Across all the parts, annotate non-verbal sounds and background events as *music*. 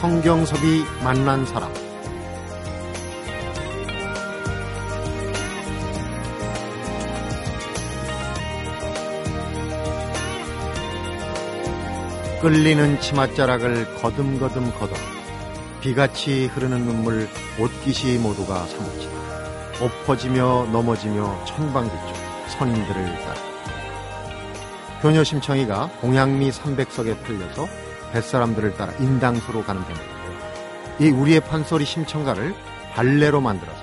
성경섭이 만난 사람. 끌리는 치맛자락을 거듬거듬 걷어 비같이 흐르는 눈물 옷깃이 모두가 사무치다. 엎어지며 넘어지며 천방지축 선인들을 따라. 효녀심청이가 공양미 300석에 풀려서 뱃사람들을 따라 인당수로 가는 대목인데이 우리의 판소리 심청가를 발레로 만들어서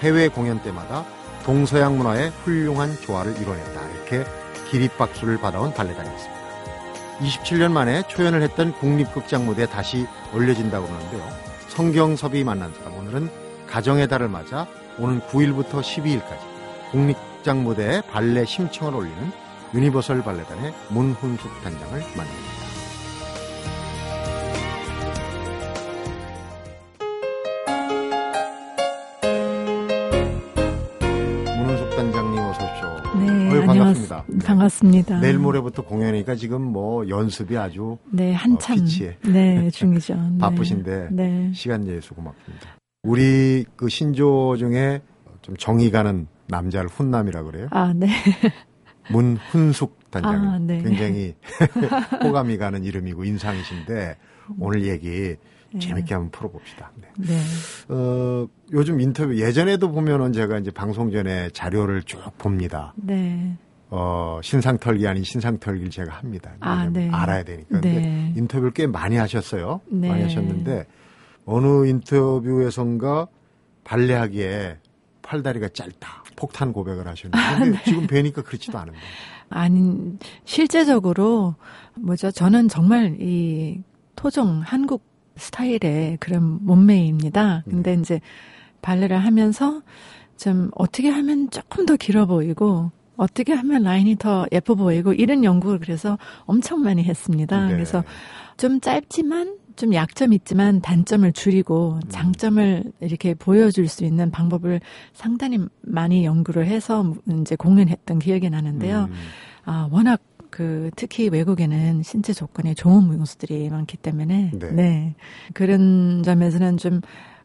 해외 공연 때마다 동서양 문화의 훌륭한 조화를 이뤄냈다. 이렇게 기립박수를 받아온 발레단이었습니다. 27년 만에 초연을 했던 국립극장 무대에 다시 올려진다고 그러는데요. 성경섭이 만난 사람 오늘은 가정의 달을 맞아 오는 9일부터 12일까지 국립극장 무대에 발레 심청을 올리는 유니버설 발레단의 문훈숙 단장을 만납니다. 반갑습니다. 네. 내일 모레부터 공연이니까 지금 뭐 연습이 아주 네, 한참 어, 피치에. 네, 중이죠. 네. *laughs* 바쁘신데 네. 시간 내서 고맙습니다. 우리 그 신조 중에 좀 정이 가는 남자를 훈남이라 그래요. 아, 네. *laughs* 문훈숙 단장 아, 네. 굉장히 *laughs* 호감이 가는 이름이고 인상이신데 오늘 얘기 재밌게 한번 풀어봅시다. 네. 네. 어, 요즘 인터뷰 예전에도 보면은 제가 이제 방송 전에 자료를 쭉 봅니다. 네. 어, 신상털기 아닌 신상털기를 제가 합니다. 아, 네. 알아야 되니까. 근데 네. 인터뷰를 꽤 많이 하셨어요. 네. 많이 하셨는데 어느 인터뷰에선가 발레하기에 팔다리가 짧다. 폭탄 고백을 하셨는데 아, 근데 네. 지금 뵈니까 그렇지도 않은데. *laughs* 아니, 실제적으로, 뭐죠. 저는 정말 이 토종 한국 스타일의 그런 몸매입니다. 네. 근데 이제 발레를 하면서 좀 어떻게 하면 조금 더 길어 보이고, 어떻게 하면 라인이 더 예뻐 보이고, 이런 연구를 그래서 엄청 많이 했습니다. 네. 그래서 좀 짧지만 좀 약점 있지만 단점을 줄이고 음. 장점을 이렇게 보여줄 수 있는 방법을 상당히 많이 연구를 해서 이제 공연했던 기억이 나는데요. 음, 아, 워낙 그 특히 외국에는 신체 조건이 좋은 무용수들이 많기 때문에 네. 네. 그런 점에서는 좀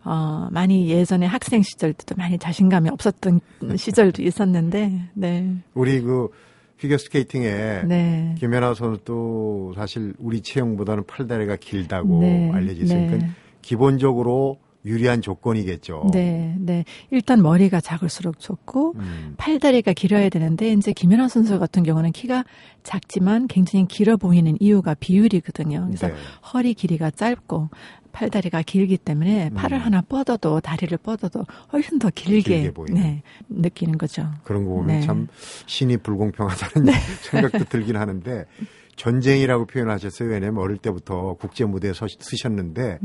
어, 많이 예전에 학생 시절 때도 많이 자신감이 없었던 *laughs* 시절도 있었는데, 네. 우리 그 피겨 스케이팅에 네. 김연아 선수도 사실 우리 체형보다는 팔다리가 길다고 네, 알려져 있으니까 네. 기본적으로 유리한 조건이겠죠. 네, 네. 일단 머리가 작을수록 좋고, 음, 팔다리가 길어야 되는데, 이제 김연아 선수 같은 경우는 키가 작지만 굉장히 길어 보이는 이유가 비율이거든요. 그래서 네. 허리 길이가 짧고, 팔다리가 길기 때문에 팔을 음. 하나 뻗어도, 다리를 뻗어도 훨씬 더 길게, 길게. 네, 느끼는 거죠. 그런 거 보면 네. 참 신이 불공평하다는 *laughs* 생각도 들긴 하는데 전쟁이라고 표현하셨어요. 왜냐면 어릴 때부터 국제 무대에 서, 서셨는데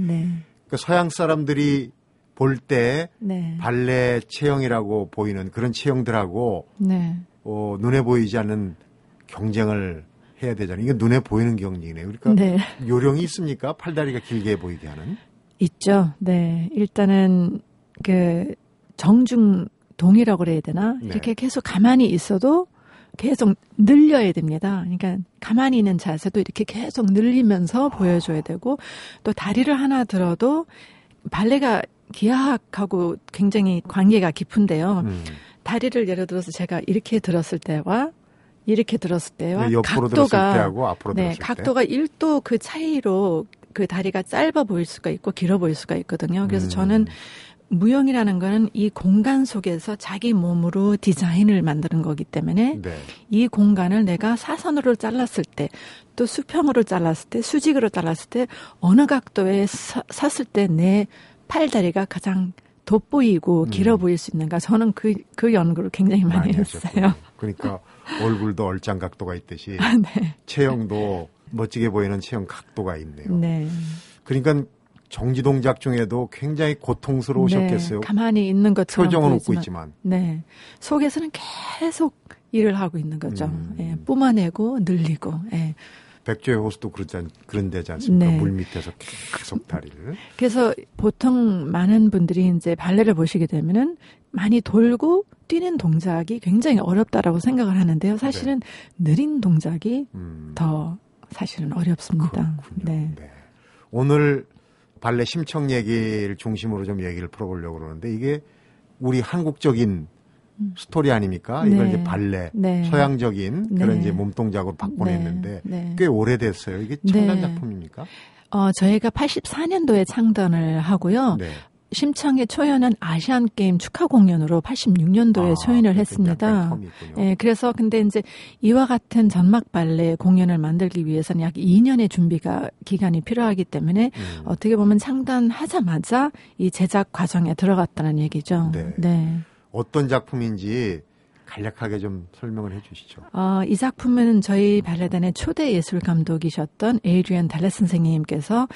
네, 그 서양 사람들이 볼때 네, 발레 체형이라고 보이는 그런 체형들하고 네. 어, 눈에 보이지 않는 경쟁을 해야 되잖아요. 이게 눈에 보이는 경쟁이네요. 그러니까 네. 요령이 있습니까? 팔다리가 길게 보이게 하는. 있죠. 네. 일단은 그 정중 동이라고 그래야 되나? 네. 이렇게 계속 가만히 있어도 계속 늘려야 됩니다. 그러니까 가만히 있는 자세도 이렇게 계속 늘리면서 보여줘야 되고 또 다리를 하나 들어도 발레가 기하학하고 굉장히 관계가 깊은데요. 음. 다리를 예를 들어서 제가 이렇게 들었을 때와 이렇게 들었을 때와 네, 각도가 네, 들었을 때. 각도가 1도 그 차이로 그 다리가 짧아 보일 수가 있고 길어 보일 수가 있거든요. 그래서 음. 저는 무용이라는 거는 이 공간 속에서 자기 몸으로 디자인을 만드는 거기 때문에 네. 이 공간을 내가 사선으로 잘랐을 때, 또 수평으로 잘랐을 때, 수직으로 잘랐을 때, 어느 각도에 서, 섰을 때 내 팔다리가 가장 돋보이고 길어 보일 수 있는가. 저는 그, 그 연구를 굉장히 많이, 했어요. 하셨군요. 그러니까 얼굴도 얼짱 각도가 있듯이 *laughs* 아, 네. 체형도 멋지게 보이는 체형 각도가 있네요. 네. 그러니까 정지 동작 중에도 굉장히 고통스러우셨겠어요. 네, 가만히 있는 것처럼 표정은 웃고 보이지만, 있지만. 네. 속에서는 계속 일을 하고 있는 거죠. 음. 예, 뿜어내고 늘리고. 예. 백조의 호수도 그러지 않, 그런 데지 않습니까? 네. 물 밑에서 계속 다리를. 그래서 보통 많은 분들이 이제 발레를 보시게 되면은 많이 돌고 뛰는 동작이 굉장히 어렵다라고 생각을 하는데요. 사실은 느린 동작이 음, 더 사실은 어렵습니다. 그렇군요. 네. 네. 오늘 발레 심청 얘기를 중심으로 좀 얘기를 풀어보려고 그러는데 이게 우리 한국적인 스토리 아닙니까? 이걸 네. 이제 발레, 네. 서양적인 그런 네. 이제 몸동작으로 바꿔냈는데 네. 네. 꽤 오래됐어요. 이게 네. 작품입니까? 어, 저희가 84년도에 창단을 하고요. 네. 심청의 초연은 아시안 게임 축하 공연으로 86년도에 아, 초연을 했습니다. 예, 그래서 근데 이제 이와 같은 전막 발레 공연을 만들기 위해서는 약 2년의 준비가 기간이 필요하기 때문에 음. 어떻게 보면 창단하자마자 이 제작 과정에 들어갔다는 얘기죠. 네. 네. 어떤 작품인지 간략하게 좀 설명을 해주시죠. 어, 이 작품은 저희 발레단의 초대 예술 감독이셨던 에이리언 달렛 선생님께서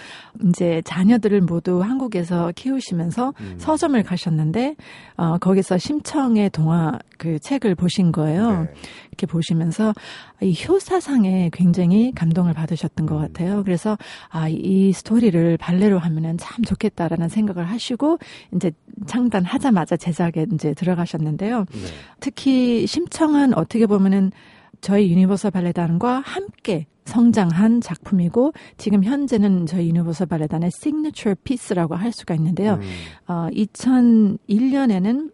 이제 자녀들을 모두 한국에서 키우시면서 음. 서점을 가셨는데 어, 거기서 심청의 동화 그 책을 보신 거예요. 네. 이렇게 보시면서 이 효사상에 굉장히 감동을 받으셨던 것 음. 같아요. 그래서 아, 이 스토리를 발레로 하면은 참 좋겠다라는 생각을 하시고 이제 창단하자마자 제작에 이제 들어가셨는데요. 네. 특히 심청은 어떻게 보면은 저희 유니버설 발레단과 함께 성장한 작품이고 지금 현재는 저희 유니버설 발레단의 signature piece라고 할 수가 있는데요. 음. 어, 2001년에는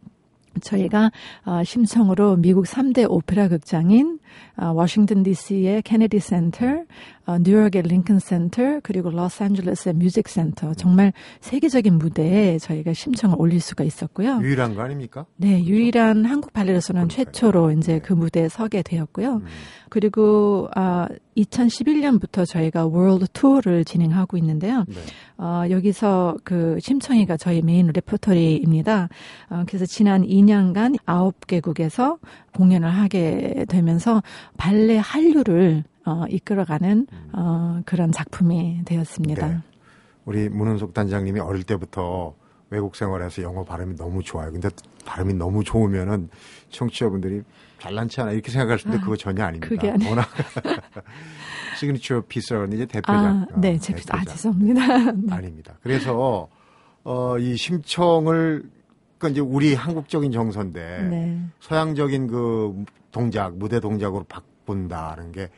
저희가 어, 심청으로 미국 3대 오페라 극장인 어, 워싱턴 DC의 케네디 센터, 어, 뉴욕의 링컨 센터, 그리고 로스앤젤레스의 뮤직 센터 정말 세계적인 무대에 저희가 심청을 올릴 수가 있었고요. 유일한 거 아닙니까? 네, 유일한 한국 발레로서는 그러니까요. 최초로 이제 네. 그 무대에 서게 되었고요. 음. 그리고 아 2011년부터 저희가 world tour를 진행하고 있는데요. 네. 어, 여기서 그 심청이가 저희 메인 레퍼토리입니다. 어, 그래서 지난 2년간 9개국에서 공연을 하게 되면서 발레 한류를 어, 이끌어가는 어, 그런 작품이 되었습니다. 네. 우리 문훈숙 단장님이 어릴 때부터 외국 생활에서 영어 발음이 너무 좋아요. 근데 발음이 너무 좋으면은 청취자분들이 잘난 척하나 이렇게 생각할 수 있는데 그거 전혀 아닙니다. 그게 아니- 워낙 *laughs* 시그니처 하는 이제 대표작. 아, 어, 네, 제, 아, 대표작. 죄송합니다. *laughs* 네. 아닙니다. 그래서 어, 이 심청을 그 이제 우리 한국적인 정서인데 네. 서양적인 그 동작 무대 동작으로 바꾼다는 게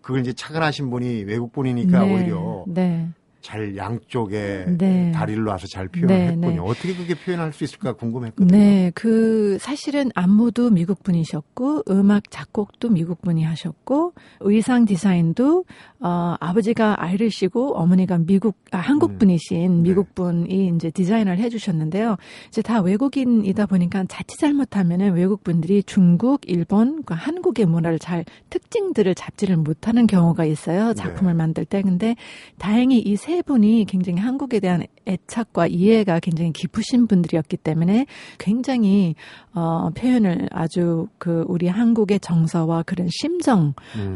그걸 이제 착안하신 분이 외국 분이니까 네, 오히려 네. 잘 양쪽에 네. 다리를 놔서 잘 표현했군요. 네, 네. 어떻게 그게 표현할 수 있을까 궁금했거든요. 네, 그 사실은 안무도 미국 분이셨고 음악 작곡도 미국 분이 하셨고 의상 디자인도 어 아버지가 아이리시고 어머니가 미국 아, 한국 음. 분이신 네. 미국 분이 이제 디자인을 해 주셨는데요. 이제 다 외국인이다 보니까 자칫 잘못하면은 외국 분들이 중국, 일본, 그 한국의 문화를 잘 특징들을 잡지를 못하는 경우가 있어요. 작품을 네. 만들 때. 근데 다행히 이세 분이 굉장히 한국에 대한 애착과 이해가 굉장히 깊으신 분들이었기 때문에 굉장히 어 표현을 아주 그 우리 한국의 정서와 그런 심정을 음,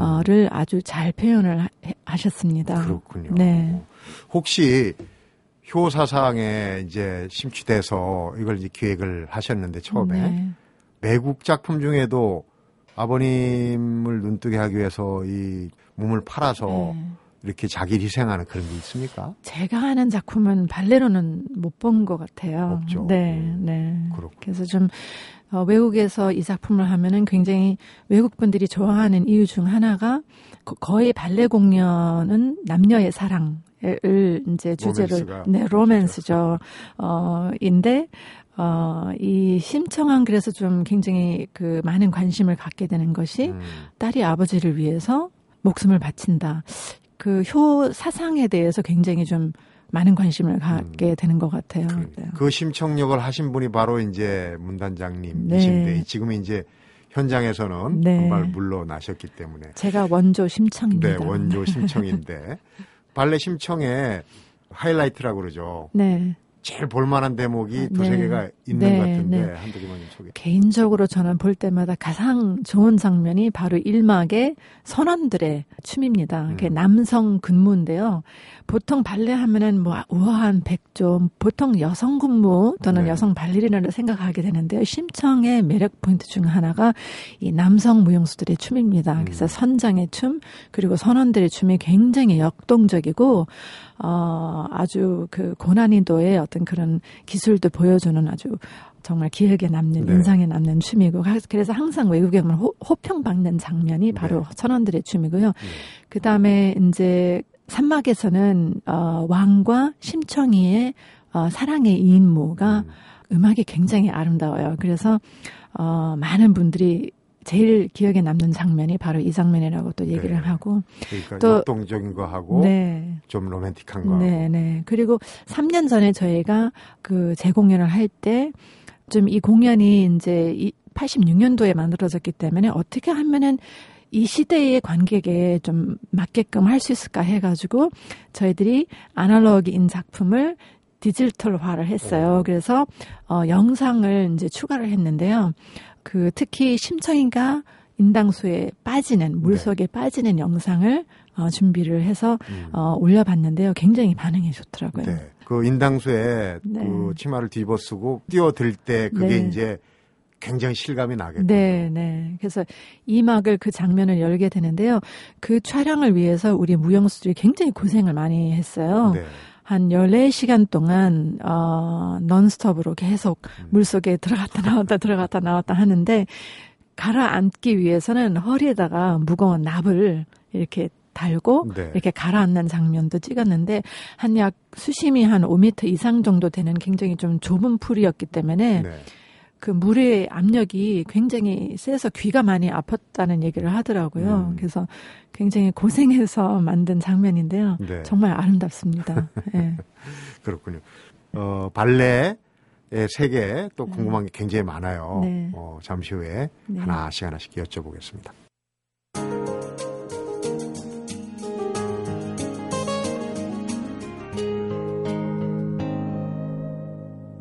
아주 잘 표현을 하- 하셨습니다. 그렇군요. 네. 혹시 효사상에 이제 심취돼서 이걸 이제 기획을 하셨는데 처음에 네. 외국 작품 중에도 아버님을 눈뜨게 하기 위해서 이 몸을 팔아서 네. 이렇게 자기를 희생하는 그런 게 있습니까? 제가 하는 작품은 발레로는 못 본 것 같아요. 없죠. 네, 음, 네. 그렇군요. 그래서 좀 어, 외국에서 이 작품을 하면은 굉장히 외국 분들이 좋아하는 이유 중 하나가 거- 거의 발레 공연은 남녀의 사랑을 이제 주제로 네 로맨스죠. 어 인데 어, 이 심청한 그래서 좀 굉장히 그 많은 관심을 갖게 되는 것이 음, 딸이 아버지를 위해서 목숨을 바친다. 그 효 사상에 대해서 굉장히 좀 많은 관심을 갖게 되는 것 같아요. 그, 네. 그 심청역을 하신 분이 바로 이제 문단장님이신데 네. 지금 이제 현장에서는 네. 금발 물러나셨기 때문에 제가 원조 심청입니다. 네 원조 심청인데 *laughs* 발레 심청의 하이라이트라고 그러죠. 네. 제일 볼만한 대목이 두세 네. 개가 있는 네, 것 같은데 네. 한두 개만 좀 소개. 개인적으로 저는 볼 때마다 가장 좋은 장면이 바로 일막의 선원들의 춤입니다. 그게 음. 남성 근무인데요. 보통 발레 하면은 뭐 우아한 백조, 보통 여성 근무 또는 네. 여성 발레리나를 생각하게 되는데요. 심청의 매력 포인트 중 하나가 이 남성 무용수들의 춤입니다. 음. 그래서 선장의 춤 그리고 선원들의 춤이 굉장히 역동적이고 어 아주 그 고난이도의 어떤 그런 기술도 보여주는 아주 정말 기억에 남는 네. 인상에 남는 춤이고 하- 그래서 항상 외국에 보면 호, 호평받는 장면이 바로 네. 선원들의 춤이고요. 그 다음에 이제 산막에서는 어, 왕과 심청이의 어, 사랑의 이인모가 음. 악이 굉장히 아름다워요. 그래서 어, 많은 분들이 제일 기억에 남는 장면이 바로 이 장면이라고 또 얘기를 네. 하고 그러니까 또 역동적인 거 하고 네. 좀 로맨틱한 거 네, 하고. 네. 그리고 3년 전에 저희가 그 재공연을 할 때 좀 이 공연이 이제 86년도에 만들어졌기 때문에 어떻게 하면은 이 시대의 관객에 좀 맞게끔 할 수 있을까 해가지고 저희들이 아날로그인 작품을 디지털화를 했어요. 오. 그래서 어, 영상을 이제 추가를 했는데요. 그 특히 심청이가 인당수에 빠지는 물속에 네. 빠지는 영상을 어, 준비를 해서 음. 어, 올려봤는데요. 굉장히 반응이 좋더라고요. 네. 그 인당수에 네. 그 치마를 뒤집어쓰고 뛰어들 때 그게 네. 이제 굉장히 실감이 나겠군요. 네, 네. 그래서 이 막을 그 장면을 열게 되는데요. 그 촬영을 위해서 우리 무용수들이 굉장히 고생을 많이 했어요. 네. 한 14시간 동안, 어, 넌스톱으로 계속 음. 물 속에 들어갔다 나왔다 들어갔다 나왔다 하는데, 가라앉기 위해서는 허리에다가 무거운 납을 이렇게 달고 네. 이렇게 가라앉는 장면도 찍었는데 한 약 수심이 한 5m 이상 정도 되는 굉장히 좀 좁은 풀이었기 때문에 네. 그 물의 압력이 굉장히 세서 귀가 많이 아팠다는 얘기를 하더라고요. 음. 그래서 굉장히 고생해서 만든 장면인데요. 네. 정말 아름답습니다. 네. *laughs* 그렇군요. 어, 발레의 세계 또 네. 궁금한 게 굉장히 많아요. 네. 어, 잠시 후에 네. 하나씩 하나씩 여쭤보겠습니다.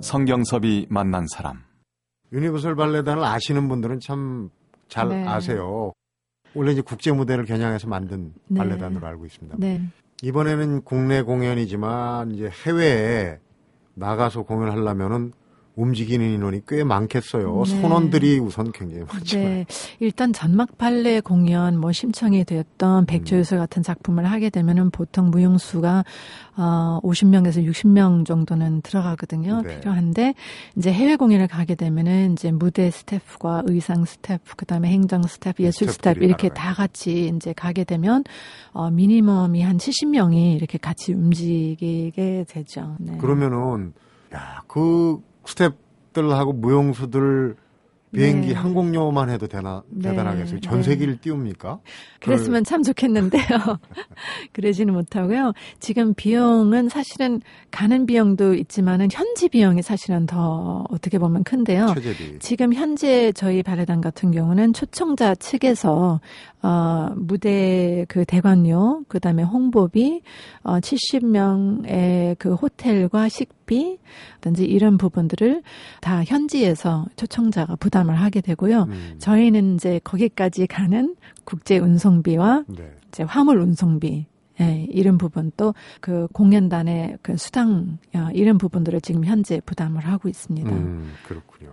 성경섭이 만난 사람 유니버설 발레단을 아시는 분들은 참 잘 네. 아세요. 원래 이제 국제 무대를 겨냥해서 만든 네. 발레단으로 알고 있습니다. 네. 이번에는 국내 공연이지만 이제 해외에 나가서 공연하려면은 움직이는 인원이 꽤 많겠어요. 네. 선원들이 우선 굉장히 많지만. 네. 일단 전막 발레 공연, 뭐 심청이 되었던 백조유술 음. 같은 작품을 하게 되면은 보통 무용수가 어 50명에서 60명 정도는 들어가거든요. 네. 필요한데 이제 해외 공연을 가게 되면은 이제 무대 스태프과 의상 스태프, 그다음에 행정 스태프, 예술 스태프 이렇게 다 같이 이제 가게 되면 어 minimum이 한 70명이 이렇게 같이 움직이게 되죠. 네. 그러면은 야, 그 스탭들하고 무용수들 비행기 네. 항공료만 해도 되나 네. 대단하겠어요. 전 네. 세기를 띄웁니까? 그랬으면 참 좋겠는데요. *laughs* 그러지는 못하고요. 지금 비용은 사실은 가는 비용도 있지만은 현지 비용이 사실은 더 어떻게 보면 큰데요. 최대비. 지금 현재 저희 발레단 같은 경우는 초청자 측에서 어, 무대 그 대관료, 그 다음에 홍보비, 어, 70명의 그 호텔과 식비, 든지 이런 부분들을 다 현지에서 초청자가 부담을 하게 되고요. 음. 저희는 이제 거기까지 가는 국제 운송비와 네. 이제 화물 운송비, 예, 이런 부분도 그 공연단의 그 수당 어, 이런 부분들을 지금 현재 부담을 하고 있습니다. 음, 그렇군요.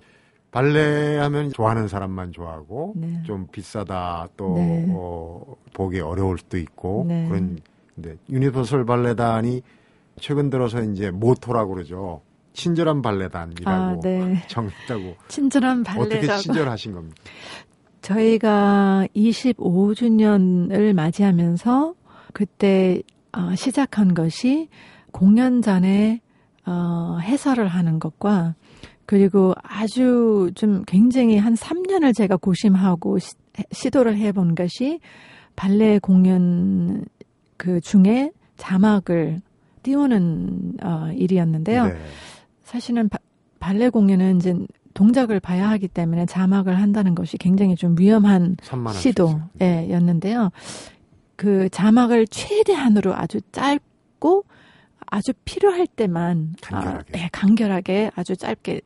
발레 하면 좋아하는 사람만 좋아하고 네. 좀 비싸다 또 네. 어, 보기 어려울 수도 있고 네. 그런 근데 유니버설 발레단이 최근 들어서 이제 모토라고 그러죠. 친절한 발레단이라고 아, 네. *laughs* 정했다고. 친절한 발레라고. 어떻게 친절하신 겁니까? 저희가 25주년을 맞이하면서 그때 어, 시작한 것이 공연 전에 어, 해설을 하는 것과 그리고 아주 좀 굉장히 한 3년을 제가 고심하고 시, 시도를 해본 것이 발레 공연 그 중에 자막을 띄우는 어, 일이었는데요. 네. 사실은 바, 발레 공연은 이제 동작을 봐야 하기 때문에 자막을 한다는 것이 굉장히 좀 위험한 시도였는데요. 그 자막을 최대한으로 아주 짧고 아주 필요할 때만 간결하게, 아, 네, 간결하게 아주 짧게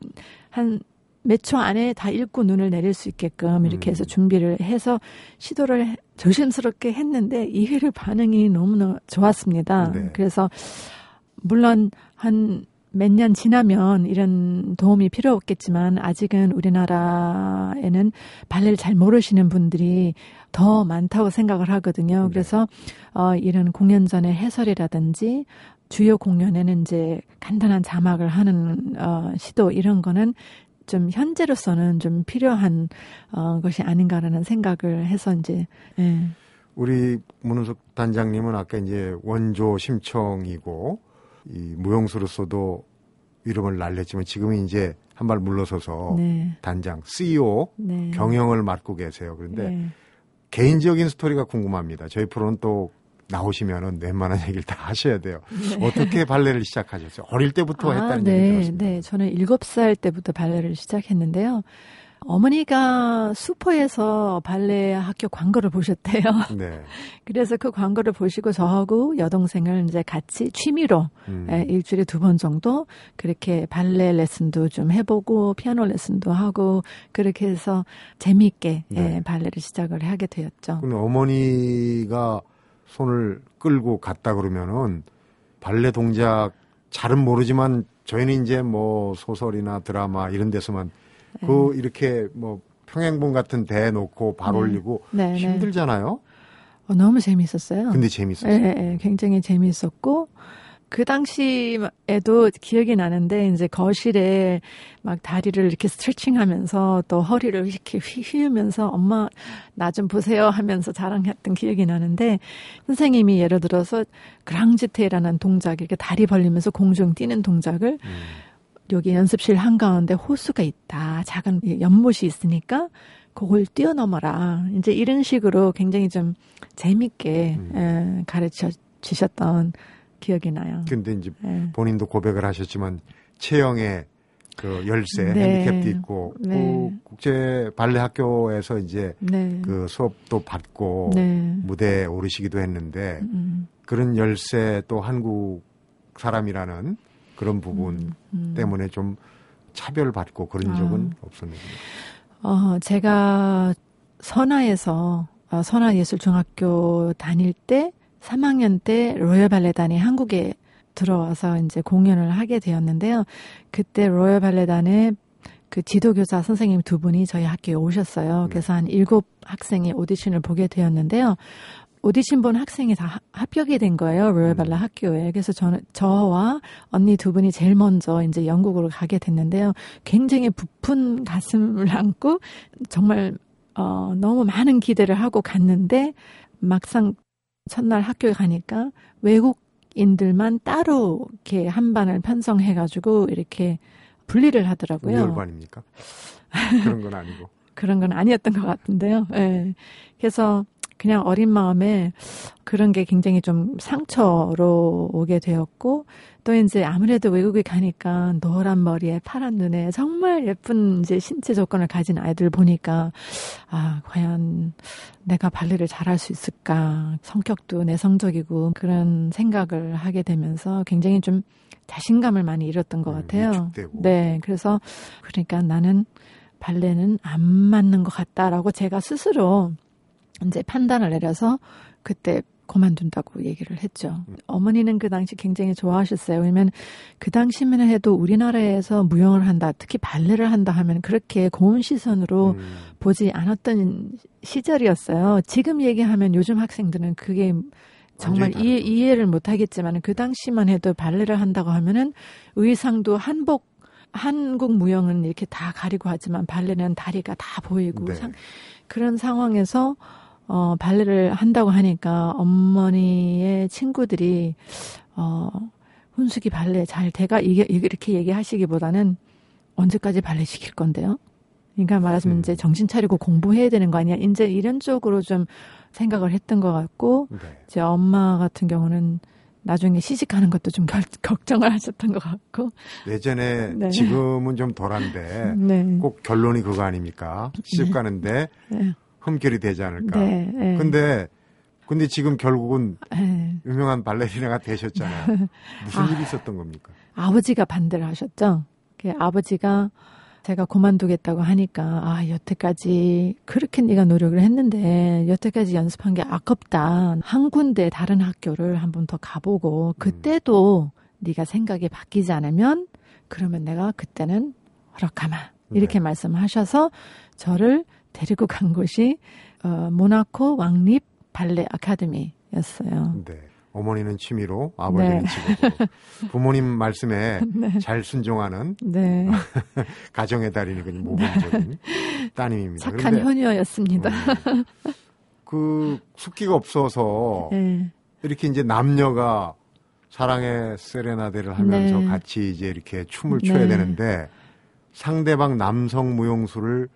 한 몇 초 안에 다 읽고 눈을 내릴 수 있게끔 이렇게 해서 음. 준비를 해서 시도를 조심스럽게 했는데 이회를 반응이 너무너무 좋았습니다. 네. 그래서 물론 한 몇 년 지나면 이런 도움이 필요 없겠지만 아직은 우리나라에는 발레를 잘 모르시는 분들이 더 많다고 생각을 하거든요. 네. 그래서 어 이런 공연 전에 해설이라든지 주요 공연에는 이제 간단한 자막을 하는 어, 시도 이런 거는 좀 현재로서는 좀 필요한 어, 것이 아닌가라는 생각을 해서 이제 예. 우리 문은숙 단장님은 아까 이제 원조 심청이고 이 무용수로서도 이름을 날렸지만 지금은 이제 한 발 물러서서 네. 단장 CEO 네. 경영을 맡고 계세요. 그런데 네. 개인적인 스토리가 궁금합니다. 저희 프로는 또 나오시면은 웬만한 얘기를 다 하셔야 돼요. 어떻게 발레를 시작하셨어요? 어릴 때부터 했다는 네, 얘기 들었습니다. 네. 저는 일곱 살 때부터 발레를 시작했는데요. 어머니가 슈퍼에서 발레 학교 광고를 보셨대요. *laughs* 네. 그래서 그 광고를 보시고 저하고 여동생을 이제 같이 취미로 음. 예, 일주일에 두 번 정도 그렇게 발레 레슨도 좀 해보고 피아노 레슨도 하고 그렇게 해서 재미있게 예, 네. 발레를 시작을 하게 되었죠. 근데 어머니가 손을 끌고 갔다 그러면은 발레 동작 잘은 모르지만 저희는 이제 뭐 소설이나 드라마 이런 데서만 네. 그 이렇게 뭐 평행본 같은 대 놓고 발 네. 올리고 네, 네. 힘들잖아요. 어, 너무 재밌었어요. 근데 예, 재밌었어요. 예, 예, 굉장히 재미있었고 그 당시에도 기억이 나는데 이제 거실에 막 다리를 이렇게 스트레칭하면서 또 허리를 이렇게 휘- 휘으면서 엄마 나 좀 보세요 하면서 자랑했던 기억이 나는데 선생님이 예를 들어서 그랑지테라는 동작 이렇게 다리 벌리면서 공중 뛰는 동작을 음. 여기 연습실 한가운데 호수가 있다. 작은 연못이 있으니까 그걸 뛰어넘어라. 이제 이런 식으로 굉장히 좀 재밌게 음. 예, 가르쳐 주셨던 기억이 나요. 근데 이제 예. 본인도 고백을 하셨지만 체형의 그 열쇠 네. 핸디캡도 있고 네. 그 국제 발레 학교에서 이제 네. 그 수업도 받고 네. 무대에 오르시기도 했는데 음, 그런 열쇠 또 한국 사람이라는 그런 부분 음. 때문에 좀 차별받고 그런 아. 적은 없었는데. 어, 제가 선화에서 어, 선화예술중학교 다닐 때 3학년 때 로열 발레단이 한국에 들어와서 이제 공연을 하게 되었는데요. 그때 로열 발레단에 그 지도교사 선생님 두 분이 저희 학교에 오셨어요. 네. 그래서 한 일곱 학생이 오디션을 보게 되었는데요. 오디션 본 학생이 다 하- 합격이 된 거예요. 로열 발레 음. 학교에. 그래서 저는 저와 언니 두 분이 제일 먼저 이제 영국으로 가게 됐는데요. 굉장히 부푼 가슴을 안고 정말 어 너무 많은 기대를 하고 갔는데 막상 첫날 학교에 가니까 외국인들만 따로 이렇게 한 반을 편성해 가지고 이렇게 분리를 하더라고요. 우열반입니까? 그런 건 아니고. *laughs* 그런 건 아니었던 것 같은데요. 예. 그래서 그냥 어린 마음에 그런 게 굉장히 좀 상처로 오게 되었고 또 이제 아무래도 외국에 가니까 노란 머리에 파란 눈에 정말 예쁜 이제 신체 조건을 가진 아이들 보니까 아 과연 내가 발레를 잘할 수 있을까 성격도 내성적이고 그런 생각을 하게 되면서 굉장히 좀 자신감을 많이 잃었던 것 음, 같아요. 위축되고. 네, 그래서 그러니까 나는 발레는 안 맞는 것 같다라고 제가 스스로 이제 판단을 내려서 그때 그만둔다고 얘기를 했죠. 음. 어머니는 그 당시 굉장히 좋아하셨어요. 왜냐면 그 당시만 해도 우리나라에서 무용을 한다, 특히 발레를 한다 하면 그렇게 고운 시선으로 음, 보지 않았던 시절이었어요. 지금 얘기하면 요즘 학생들은 그게 정말 이해. 이해를 못 하겠지만 그 당시만 해도 발레를 한다고 하면은 의상도 한복 한국 무용은 이렇게 다 가리고 하지만 발레는 다리가 다 보이고 네. 상- 그런 상황에서 어 발레를 한다고 하니까 어머니의 친구들이 어 훈숙이 발레 잘 돼가 이게 이렇게 얘기하시기보다는 언제까지 발레 시킬 건데요? 그러니까 말하자면 음. 이제 정신 차리고 공부해야 되는 거 아니야? 이제 이런 쪽으로 좀 생각을 했던 것 같고 네. 제 엄마 같은 경우는 나중에 시집가는 것도 좀 결- 걱정을 하셨던 것 같고. 예전에 네. 지금은 좀 덜한데 네. 꼭 결론이 그거 아닙니까? 시집 가는데 네. 흠결이 되지 않을까. 네. 네. 근데 근데 지금 결국은 네. 유명한 발레리나가 되셨잖아요. *laughs* 무슨 아. 일이 있었던 겁니까? 아버지가 반대를 하셨죠. 그 아버지가 제가 그만두겠다고 하니까 아 여태까지 그렇게 네가 노력을 했는데 여태까지 연습한 게 아깝다. 한 군데 다른 학교를 한 번 더 가보고 그때도 네가 생각이 바뀌지 않으면 그러면 내가 그때는 허락하마 이렇게 네. 말씀하셔서 저를 데리고 간 곳이 어, 모나코 왕립 발레 아카데미였어요. 네. 어머니는 취미로, 아버지는 네. 직업으로. *laughs* 부모님 말씀에 네. 잘 순종하는 네. *laughs* 가정의 달인이 그냥 모범적인 따님입니다. 착한 그런데, 효녀였습니다. 음, 그 숫기가 없어서 네. 이렇게 이제 남녀가 사랑의 세레나데를 하면서 네. 같이 이제 이렇게 춤을 춰야 네. 되는데 상대방 남성 무용수를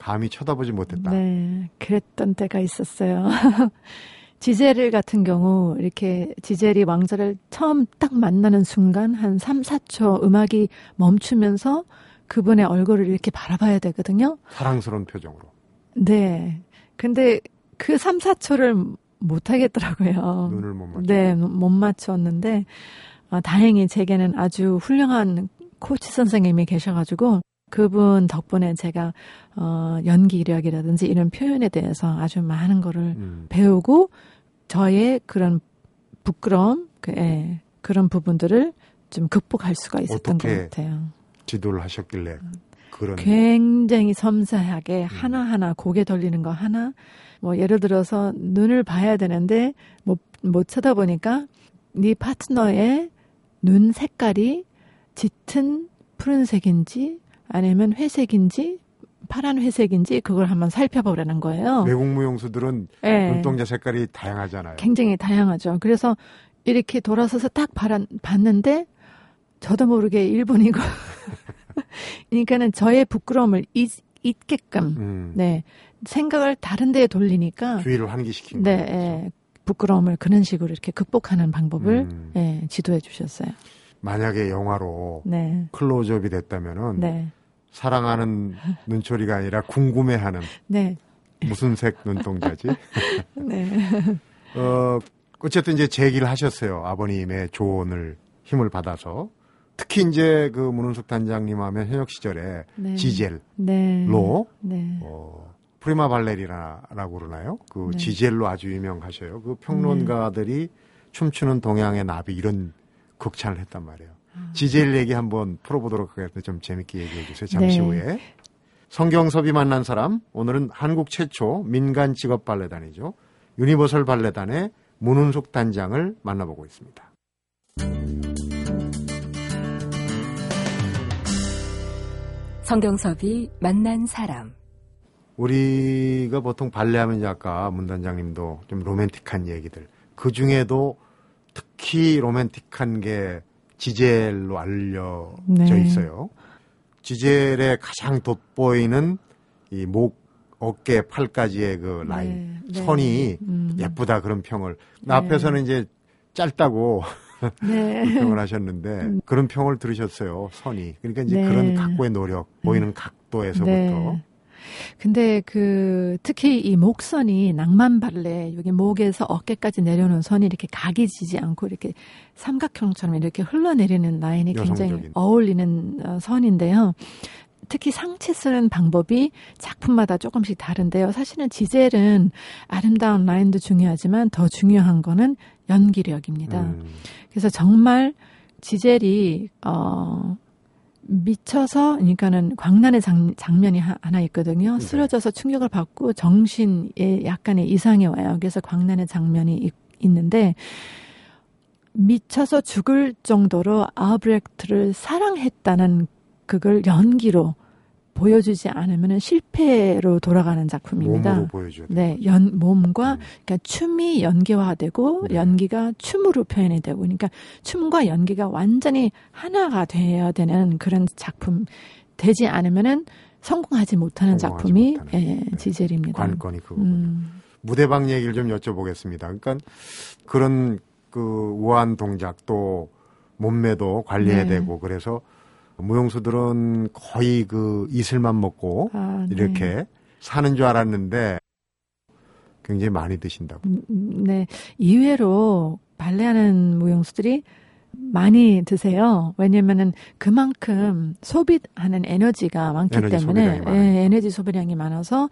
감히 쳐다보지 못했다. 네, 그랬던 때가 있었어요. *laughs* 지젤 같은 경우 이렇게 지젤이 왕자를 처음 딱 만나는 순간 한 3, 4초 음악이 멈추면서 그분의 얼굴을 이렇게 바라봐야 되거든요. 사랑스러운 표정으로. 네. 근데 그 3, 4초를 못 하겠더라고요. 눈을 못 맞추고. 네, 못 맞췄는데 아, 다행히 제게는 아주 훌륭한 코치 선생님이 계셔 가지고 그분 덕분에 제가 어, 연기력이라든지 이런 표현에 대해서 아주 많은 거를 음. 배우고 저의 그런 부끄러움, 그, 예, 그런 부분들을 좀 극복할 수가 있었던 것 같아요. 지도를 하셨길래 그런 굉장히 섬세하게 하나하나 고개 돌리는 거 하나 뭐 예를 들어서 눈을 봐야 되는데 못, 못 쳐다보니까 네 파트너의 눈 색깔이 짙은 푸른색인지 아니면 회색인지 파란 회색인지 그걸 한번 살펴보라는 거예요. 외국 무용수들은 예. 눈동자 색깔이 다양하잖아요. 굉장히 다양하죠. 그래서 이렇게 돌아서서 딱 바라, 봤는데 저도 모르게 일본이고 *laughs* 그러니까는 저의 부끄러움을 잊, 잊게끔 음. 네 생각을 다른 데에 돌리니까 주의를 환기시킨 네. 예, 부끄러움을 그런 식으로 이렇게 극복하는 방법을 음. 예, 지도해 주셨어요. 만약에 영화로 네. 클로즈업이 됐다면은 네. 사랑하는 눈초리가 아니라 궁금해하는 네. 무슨 색 눈동자지? *laughs* 네. 어, 어쨌든 이제 제기를 하셨어요. 아버님의 조언을 힘을 받아서. 특히 이제 그 문은숙 단장님 하면 현역 시절에 네. 지젤로, 네. 네. 어, 프리마 발레리나라고 그러나요? 그 네. 지젤로 아주 유명하셔요. 그 평론가들이 춤추는 동양의 나비 이런 극찬을 했단 말이에요. 아. 지젤 얘기 한번 풀어보도록 하겠습니다. 좀 재밌게 얘기해 주세요. 잠시 네. 후에. 성경섭이 만난 사람, 오늘은 한국 최초 민간 직업 발레단이죠. 유니버설 발레단의 문훈숙 단장을 만나보고 있습니다. 성경섭이 만난 사람. 우리가 보통 발레하면 아까 문 단장님도 좀 로맨틱한 얘기들. 그 중에도 특히 로맨틱한 게 지젤로 알려져 네. 있어요. 지젤의 가장 돋보이는 이 목, 어깨, 팔까지의 그 라인, 네, 네. 선이 음. 예쁘다 그런 평을. 네. 앞에서는 이제 짧다고 *laughs* 네. *laughs* 평을 하셨는데 그런 평을 들으셨어요. 선이. 그러니까 이제 네. 그런 각고의 노력, 보이는 각도에서부터 네. 근데 그 특히 이 목선이 낭만 발레 여기 목에서 어깨까지 내려오는 선이 이렇게 각이 지지 않고 이렇게 삼각형처럼 이렇게 흘러내리는 라인이 굉장히 여성적인. 어울리는 어, 선인데요. 특히 상체 쓰는 방법이 작품마다 조금씩 다른데요. 사실은 지젤은 아름다운 라인도 중요하지만 더 중요한 거는 연기력입니다. 음, 그래서 정말 지젤이 어 미쳐서 그러니까는 광란의 장, 장면이 하, 나 있거든요. 네. 쓰러져서 충격을 받고 정신에 약간의 이상이 와요. 그래서 광란의 장면이 있, 있는데 미쳐서 죽을 정도로 아브렉트를 사랑했다는 그걸 연기로 보여주지 않으면 실패로 돌아가는 작품입니다. 네, 연 몸과 음. 그러니까 춤이 연계화되고 네. 연기가 춤으로 표현이 되고 그러니까 춤과 연기가 완전히 하나가 되어야 되는 그런 작품 되지 않으면은 성공하지 못하는 성공하지 작품이 못하는, 예, 네. 지젤입니다. 관건이 그거군요. 음, 무대방 얘기를 좀 여쭤보겠습니다. 그러니까 그런 그 우아한 동작 또 몸매도 관리해야 네. 되고 그래서 무용수들은 거의 그 이슬만 먹고 아, 네. 이렇게 사는 줄 알았는데 굉장히 많이 드신다고. 음, 네, 의외로 발레하는 무용수들이 많이 드세요. 왜냐면은 그만큼 소비하는 에너지가 많기 에너지 때문에 소비량이. 예, 에너지 소비량이 많아서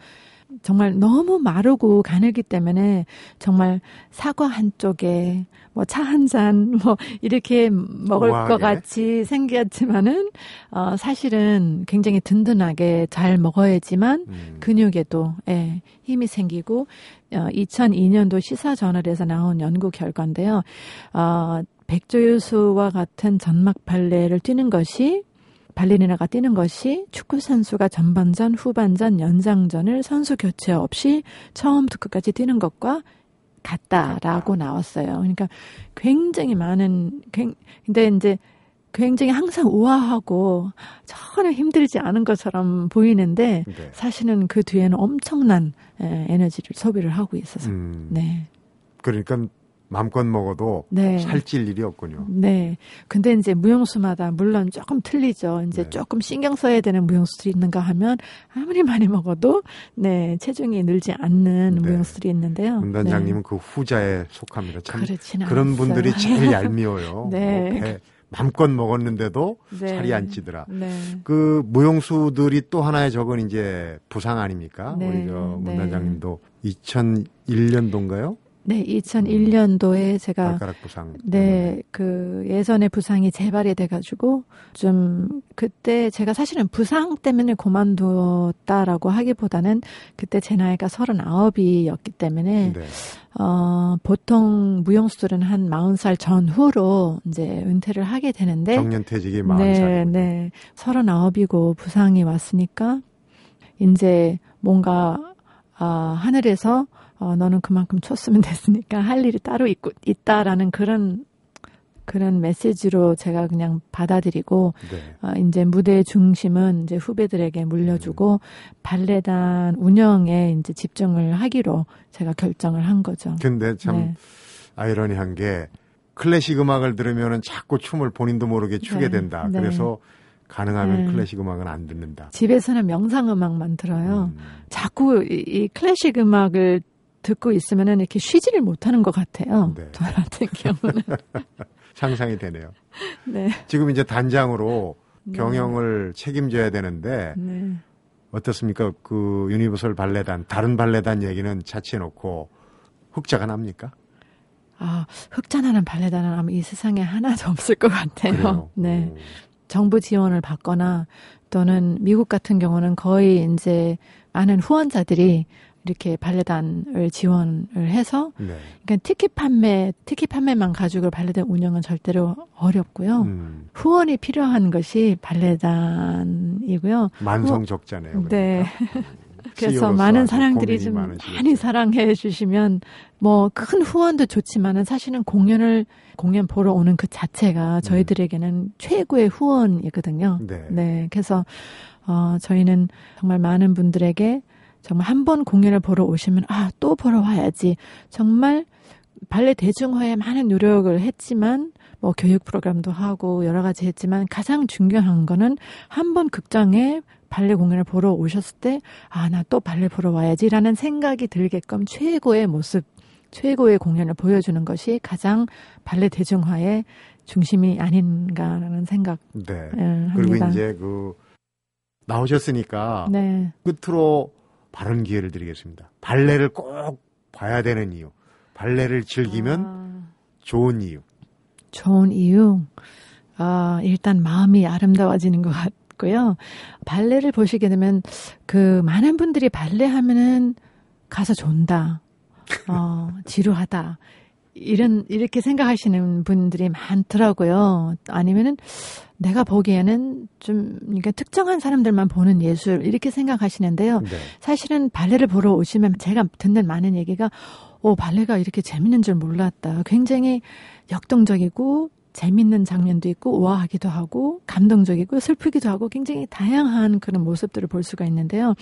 정말 너무 마르고 가늘기 때문에 정말 사과 한 쪽에 뭐 차 한 잔 *laughs* 뭐 이렇게 먹을 우아하게. 것 같이 생겼지만은 어 사실은 굉장히 든든하게 잘 먹어야지만 음. 근육에도 예, 힘이 생기고 어, 2002년도 시사저널에서 나온 연구 결과인데요. 어, 백조유수와 같은 전막 발레를 뛰는 것이 발레리나가 뛰는 것이 축구 선수가 전반전, 후반전, 연장전을 선수 교체 없이 처음부터 끝까지 뛰는 것과 같다라고 나왔어요. 그러니까 굉장히 많은 근데 이제 굉장히 항상 우아하고 전혀 힘들지 않은 것처럼 보이는데 네. 사실은 그 뒤에는 엄청난 에너지를 소비를 하고 있어서. 음. 네. 그러니까 마음껏 먹어도 네. 살찔 일이 없군요. 네. 근데 이제 무용수마다 물론 조금 틀리죠. 이제 네. 조금 신경 써야 되는 무용수들이 있는가 하면 아무리 많이 먹어도 네, 체중이 늘지 않는 네. 무용수들이 있는데요. 문단장님은 네. 그 후자에 속합니다. 참 그런 분들이 제일 *laughs* 얄미워요. 네. 뭐 배, 맘껏 먹었는데도 네. 살이 안 찌더라. 네. 그 무용수들이 또 하나의 적은 이제 부상 아닙니까? 네. 우리 저 문단장님도 2001년도인가요? 네, 2001년도에 제가 발가락 부상. 네, 그 예전에 부상이 재발이 돼 가지고 좀 그때 제가 사실은 부상 때문에 그만뒀다라고 하기보다는 그때 제 나이가 39이었기 때문에 네. 어 보통 무용수들은 한 40살 전후로 이제 은퇴를 하게 되는데 정년퇴직이 40살. 네, 네, 39이고 부상이 왔으니까 이제 뭔가 아 하늘에서 어, 너는 그만큼 쳤으면 됐으니까 할 일이 따로 있고, 있다라는 그런, 그런 메시지로 제가 그냥 받아들이고, 네. 어, 이제 무대의 중심은 이제 후배들에게 물려주고, 음. 발레단 운영에 이제 집중을 하기로 제가 결정을 한 거죠. 근데 참 네. 아이러니한 게, 클래식 음악을 들으면은 자꾸 춤을 본인도 모르게 추게 네. 된다. 네. 그래서 가능하면 네. 클래식 음악은 안 듣는다. 집에서는 명상 음악만 들어요. 음. 자꾸 이, 이 클래식 음악을 듣고 있으면 이렇게 쉬지를 못하는 것 같아요. 네. 저 같은 경우는. 상상이 되네요. 네. 지금 이제 단장으로 네. 경영을 책임져야 되는데 네. 어떻습니까? 그 유니버설 발레단 다른 발레단 얘기는 차치해 놓고 흑자가 납니까? 아, 흑자나는 발레단은 아마 이 세상에 하나도 없을 것 같아요. 그래요? *laughs* 네. 오. 정부 지원을 받거나 또는 미국 같은 경우는 거의 이제 많은 후원자들이 이렇게 발레단을 지원을 해서 네. 그러니까 티켓 판매 티켓 판매만 가지고 발레단 운영은 절대로 어렵고요. 음. 후원이 필요한 것이 발레단이고요. 만성 적자네요. 그러니까. 네. 그래서 많은 사람들이 좀 많이 사랑해 주시면 뭐 큰 후원도 좋지만은 사실은 공연을 공연 보러 오는 그 자체가 음. 저희들에게는 최고의 후원이거든요. 네. 네. 그래서 어 저희는 정말 많은 분들에게 정말 한 번 공연을 보러 오시면 아 또 보러 와야지 정말 발레 대중화에 많은 노력을 했지만 뭐 교육 프로그램도 하고 여러 가지 했지만 가장 중요한 거는 한 번 극장에 발레 공연을 보러 오셨을 때 아 나 또 발레 보러 와야지라는 생각이 들게끔 최고의 모습 최고의 공연을 보여주는 것이 가장 발레 대중화의 중심이 아닌가라는 생각. 네. 예, 그리고 이제 그 나오셨으니까 네. 끝으로 바른 기회를 드리겠습니다. 발레를 꼭 봐야 되는 이유. 발레를 즐기면 아... 좋은 이유. 좋은 이유. 아, 일단 마음이 아름다워지는 것 같고요. 발레를 보시게 되면 그 많은 분들이 발레 하면은 가서 존다. 어, 지루하다. 이런 이렇게 생각하시는 분들이 많더라고요. 아니면은 내가 보기에는 좀 그러니까 특정한 사람들만 보는 예술 이렇게 생각하시는데요. 네. 사실은 발레를 보러 오시면 제가 듣는 많은 얘기가 오 발레가 이렇게 재밌는 줄 몰랐다. 굉장히 역동적이고 재밌는 장면도 있고 우아하기도 하고 감동적이고 슬프기도 하고 굉장히 다양한 그런 모습들을 볼 수가 있는데요.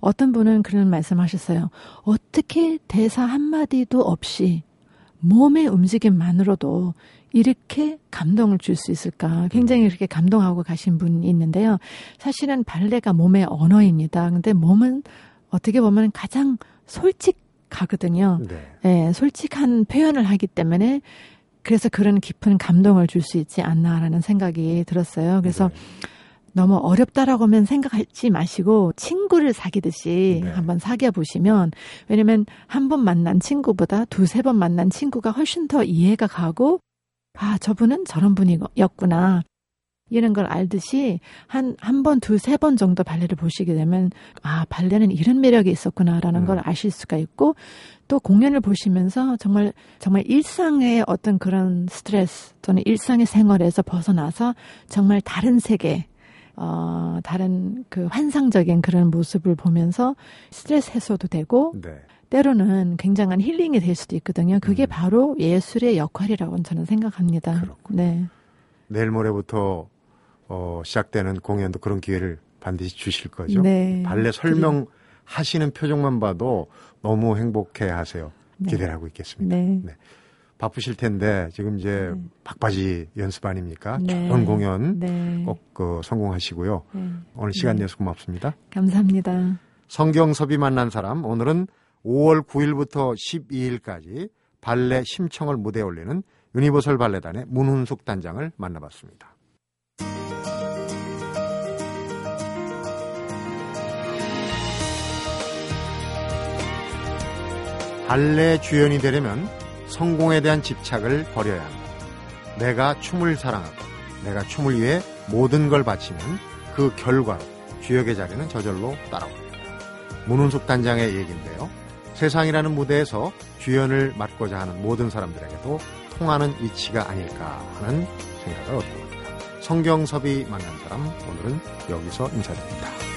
어떤 분은 그런 말씀하셨어요. 어떻게 대사 한마디도 없이 몸의 움직임만으로도 이렇게 감동을 줄 수 있을까? 굉장히 이렇게 감동하고 가신 분이 있는데요. 사실은 발레가 몸의 언어입니다. 근데 몸은 어떻게 보면 가장 솔직하거든요. 네. 네, 솔직한 표현을 하기 때문에 그래서 그런 깊은 감동을 줄 수 있지 않나라는 생각이 들었어요. 그래서 네. 너무 어렵다라고만 생각하지 마시고 친구를 사귀듯이 네. 한번 사귀어 보시면 왜냐면 한 번 만난 친구보다 두세 번 만난 친구가 훨씬 더 이해가 가고 아 저분은 저런 분이었구나 이런 걸 알듯이 한 한 번, 두세 번 정도 발레를 보시게 되면 아 발레는 이런 매력이 있었구나라는 음. 걸 아실 수가 있고 또 공연을 보시면서 정말 정말 일상의 어떤 그런 스트레스 또는 일상의 생활에서 벗어나서 정말 다른 세계 어, 다른 그 환상적인 그런 모습을 보면서 스트레스 해소도 되고 네. 때로는 굉장한 힐링이 될 수도 있거든요. 그게 음. 바로 예술의 역할이라고 저는 생각합니다. 그렇군요. 네. 내일 모레부터 어, 시작되는 공연도 그런 기회를 반드시 주실 거죠. 네. 발레 설명하시는 표정만 봐도 너무 행복해 하세요. 네. 기대를 하고 있겠습니다. 네. 바쁘실 텐데 지금 이제 네. 박바지 연습 아닙니까? 네. 좋은 공연 네. 꼭그 성공하시고요. 네. 오늘 시간 네. 내서 고맙습니다. 감사합니다. 성경섭이 만난 사람 오늘은 5월 9일부터 12일까지 발레 심청을 무대에 올리는 유니버설 발레단의 문훈숙 단장을 만나봤습니다. 발레 주연이 되려면 성공에 대한 집착을 버려야 한다. 내가 춤을 사랑하고 내가 춤을 위해 모든 걸 바치면 그 결과로 주역의 자리는 저절로 따라옵니다. 문훈숙 단장의 얘기인데요. 세상이라는 무대에서 주연을 맡고자 하는 모든 사람들에게도 통하는 이치가 아닐까 하는 생각을 얻게 됩니다. 성경섭이 만난 사람 오늘은 여기서 인사드립니다.